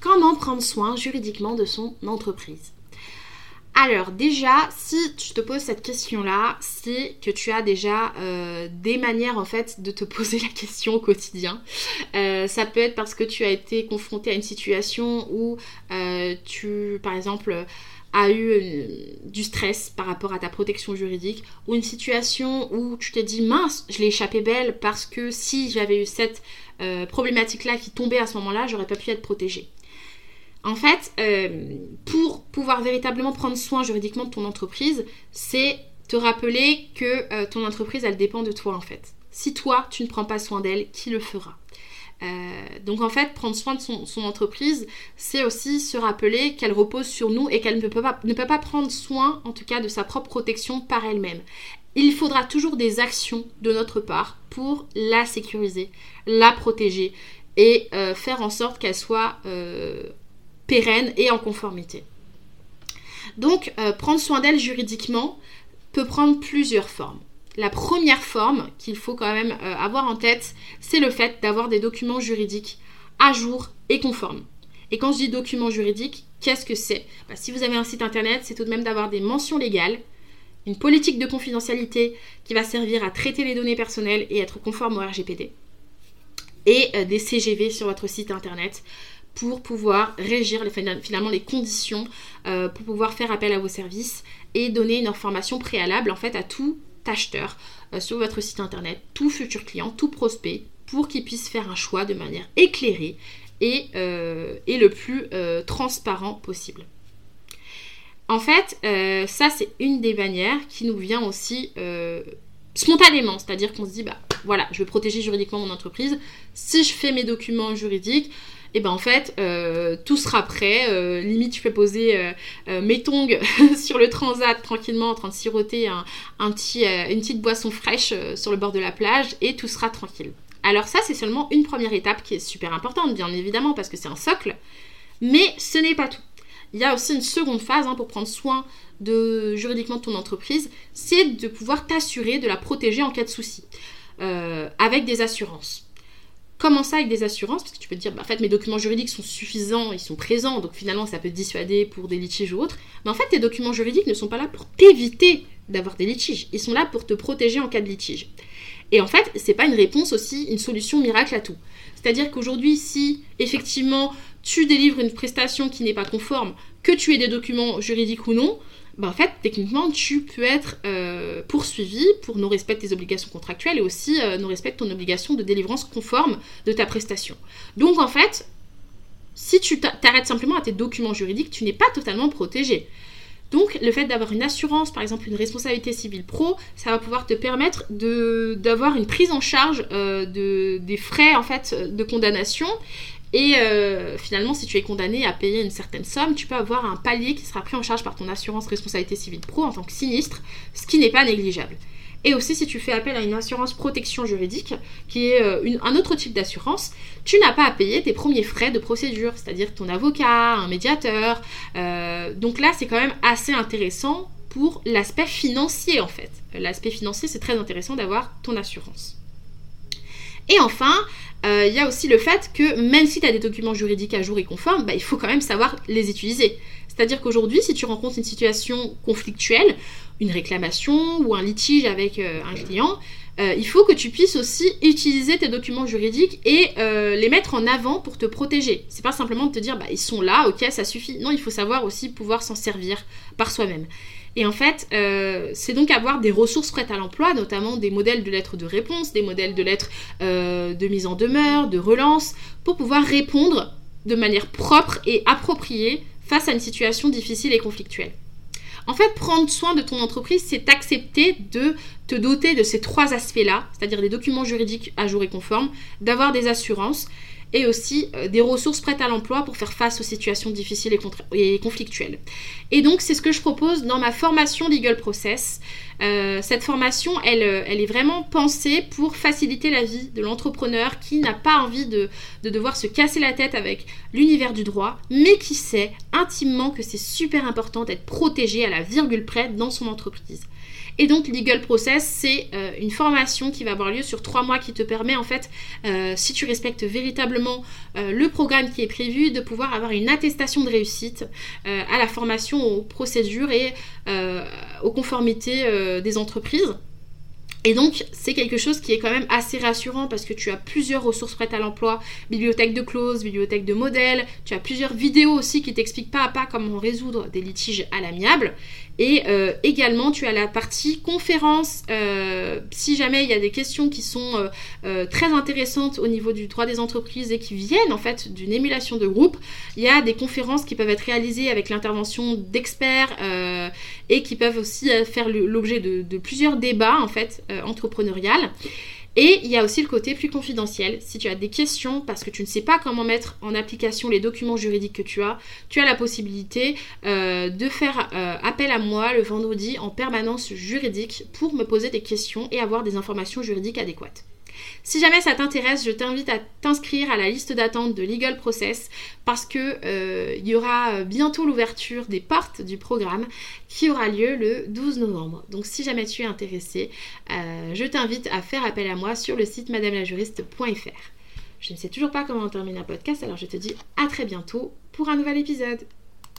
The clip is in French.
comment prendre soin juridiquement de son entreprise alors déjà, si tu te poses cette question-là, c'est que tu as déjà euh, des manières en fait de te poser la question au quotidien. Euh, ça peut être parce que tu as été confronté à une situation où euh, tu, par exemple, as eu du stress par rapport à ta protection juridique ou une situation où tu t'es dit mince, je l'ai échappé belle parce que si j'avais eu cette problématique-là qui tombait à ce moment-là, j'aurais pas pu être protégée. En fait, euh, pour pouvoir véritablement prendre soin juridiquement de ton entreprise, c'est te rappeler que euh, ton entreprise, elle dépend de toi en fait. Si toi, tu ne prends pas soin d'elle, qui le fera? Euh, donc en fait, prendre soin de son, entreprise, c'est aussi se rappeler qu'elle repose sur nous et qu'elle ne peut, pas, ne peut pas prendre soin, en tout cas, de sa propre protection par elle-même. Il faudra toujours des actions de notre part pour la sécuriser, la protéger et faire en sorte qu'elle soit pérenne et en conformité. Donc, euh, prendre soin d'elle juridiquement peut prendre plusieurs formes. La première forme qu'il faut quand même euh, avoir en tête, c'est le fait d'avoir des documents juridiques à jour et conformes. Et quand je dis documents juridiques, qu'est-ce que c'est? Bah, Si vous avez un site internet, c'est tout de même d'avoir des mentions légales, une politique de confidentialité qui va servir à traiter les données personnelles et être conforme au RGPD, et euh, des CGV sur votre site internet pour pouvoir régir finalement les conditions euh, pour pouvoir faire appel à vos services et donner une information préalable en fait à tout acheteur euh, sur votre site internet, tout futur client, tout prospect pour qu'il puisse faire un choix de manière éclairée et, euh, le plus transparent possible. En fait, ça c'est une des manières qui nous vient aussi spontanément, c'est-à-dire qu'on se dit bah voilà, je veux protéger juridiquement mon entreprise. Si je fais mes documents juridiques, et ben en fait euh, tout sera prêt. Euh, limite tu peux poser euh, mes tongs sur le transat tranquillement en train de siroter un, une petite boisson fraîche sur le bord de la plage et tout sera tranquille. Alors ça c'est seulement une première étape qui est super importante bien évidemment parce que c'est un socle, mais ce n'est pas tout. Il y a aussi une seconde phase hein, pour prendre soin juridiquement de ton entreprise, c'est de pouvoir t'assurer de la protéger en cas de souci avec des assurances. Comment ça avec des assurances Parce que tu peux te dire, bah, en fait, mes documents juridiques sont suffisants, ils sont présents, donc finalement, ça peut te dissuader pour des litiges ou autres. Mais en fait, tes documents juridiques ne sont pas là pour t'éviter d'avoir des litiges. Ils sont là pour te protéger en cas de litige. Et en fait, c'est pas une réponse aussi, une solution miracle à tout. C'est-à-dire qu'aujourd'hui, si effectivement tu délivres une prestation qui n'est pas conforme, que tu aies des documents juridiques ou non, bah, en fait, techniquement, tu peux être euh, poursuivi pour non-respect de tes obligations contractuelles et aussi euh, non-respect de ton obligation de délivrance conforme de ta prestation. Donc, en fait, si tu t'arrêtes simplement à tes documents juridiques, tu n'es pas totalement protégé. Donc, le fait d'avoir une assurance, par exemple une responsabilité civile pro, ça va pouvoir te permettre d'avoir une prise en charge euh, de, des frais en fait de condamnation et euh, finalement, si tu es condamné à payer une certaine somme, tu peux avoir un palier qui sera pris en charge par ton assurance responsabilité civile pro en tant que sinistre, ce qui n'est pas négligeable. Et aussi, si tu fais appel à une assurance protection juridique, qui est euh, un autre type d'assurance, tu n'as pas à payer tes premiers frais de procédure, c'est-à-dire ton avocat, un médiateur. Euh, donc là, c'est quand même assez intéressant pour l'aspect financier en fait. L'aspect financier, c'est très intéressant d'avoir ton assurance. Et enfin, euh, il y a aussi le fait que même si tu as des documents juridiques à jour et conformes, bah, il faut quand même savoir les utiliser. C'est-à-dire qu'aujourd'hui, si tu rencontres une situation conflictuelle, une réclamation ou un litige avec euh, un client, euh, il faut que tu puisses aussi utiliser tes documents juridiques et les mettre en avant pour te protéger. C'est pas simplement de te dire bah ils sont là, ok, ça suffit. Non, il faut savoir aussi pouvoir s'en servir par soi-même. Et en fait, euh, c'est donc avoir des ressources prêtes à l'emploi, notamment des modèles de lettres de réponse, des modèles de lettres euh, de mise en demeure, de relance, pour pouvoir répondre de manière propre et appropriée face à une situation difficile et conflictuelle. En fait, prendre soin de ton entreprise, c'est accepter de te doter de ces trois aspects-là, c'est-à-dire des documents juridiques à jour et conformes, d'avoir des assurances et aussi euh, des ressources prêtes à l'emploi pour faire face aux situations difficiles et, conflictuelles. Et donc c'est ce que je propose dans ma formation Legal Process. Euh, cette formation, elle, euh, elle, est vraiment pensée pour faciliter la vie de l'entrepreneur qui n'a pas envie de, de, devoir se casser la tête avec l'univers du droit, mais qui sait intimement que c'est super important d'être protégé à la virgule près dans son entreprise. Et donc Legal Process, c'est euh, une formation qui va avoir lieu sur trois mois qui te permet en fait, euh, si tu respectes véritablement également le programme qui est prévu, de pouvoir avoir une attestation de réussite à la formation aux procédures et aux conformités des entreprises. Et donc, c'est quelque chose qui est quand même assez rassurant parce que tu as plusieurs ressources prêtes à l'emploi, bibliothèque de clauses, bibliothèque de modèles, tu as plusieurs vidéos aussi qui t'expliquent pas à pas comment résoudre des litiges à l'amiable. Et euh, également, tu as la partie conférence. Euh, si jamais il y a des questions qui sont euh, très intéressantes au niveau du droit des entreprises et qui viennent en fait d'une émulation de groupe, il y a des conférences qui peuvent être réalisées avec l'intervention d'experts et qui peuvent aussi faire l'objet de, de, plusieurs débats en fait entrepreneurial. Et il y a aussi le côté plus confidentiel. Si tu as des questions parce que tu ne sais pas comment mettre en application les documents juridiques que tu as, tu as la possibilité euh, de faire euh, appel à moi le vendredi en permanence juridique pour me poser des questions et avoir des informations juridiques adéquates. Si jamais ça t'intéresse, je t'invite à t'inscrire à la liste d'attente de Legal Process parce que euh, il y aura bientôt l'ouverture des portes du programme qui aura lieu le 12 novembre. Donc si jamais tu es intéressé, euh, je t'invite à faire appel à moi sur le site madamelajuriste.fr. Je ne sais toujours pas comment terminer un podcast, alors je te dis à très bientôt pour un nouvel épisode.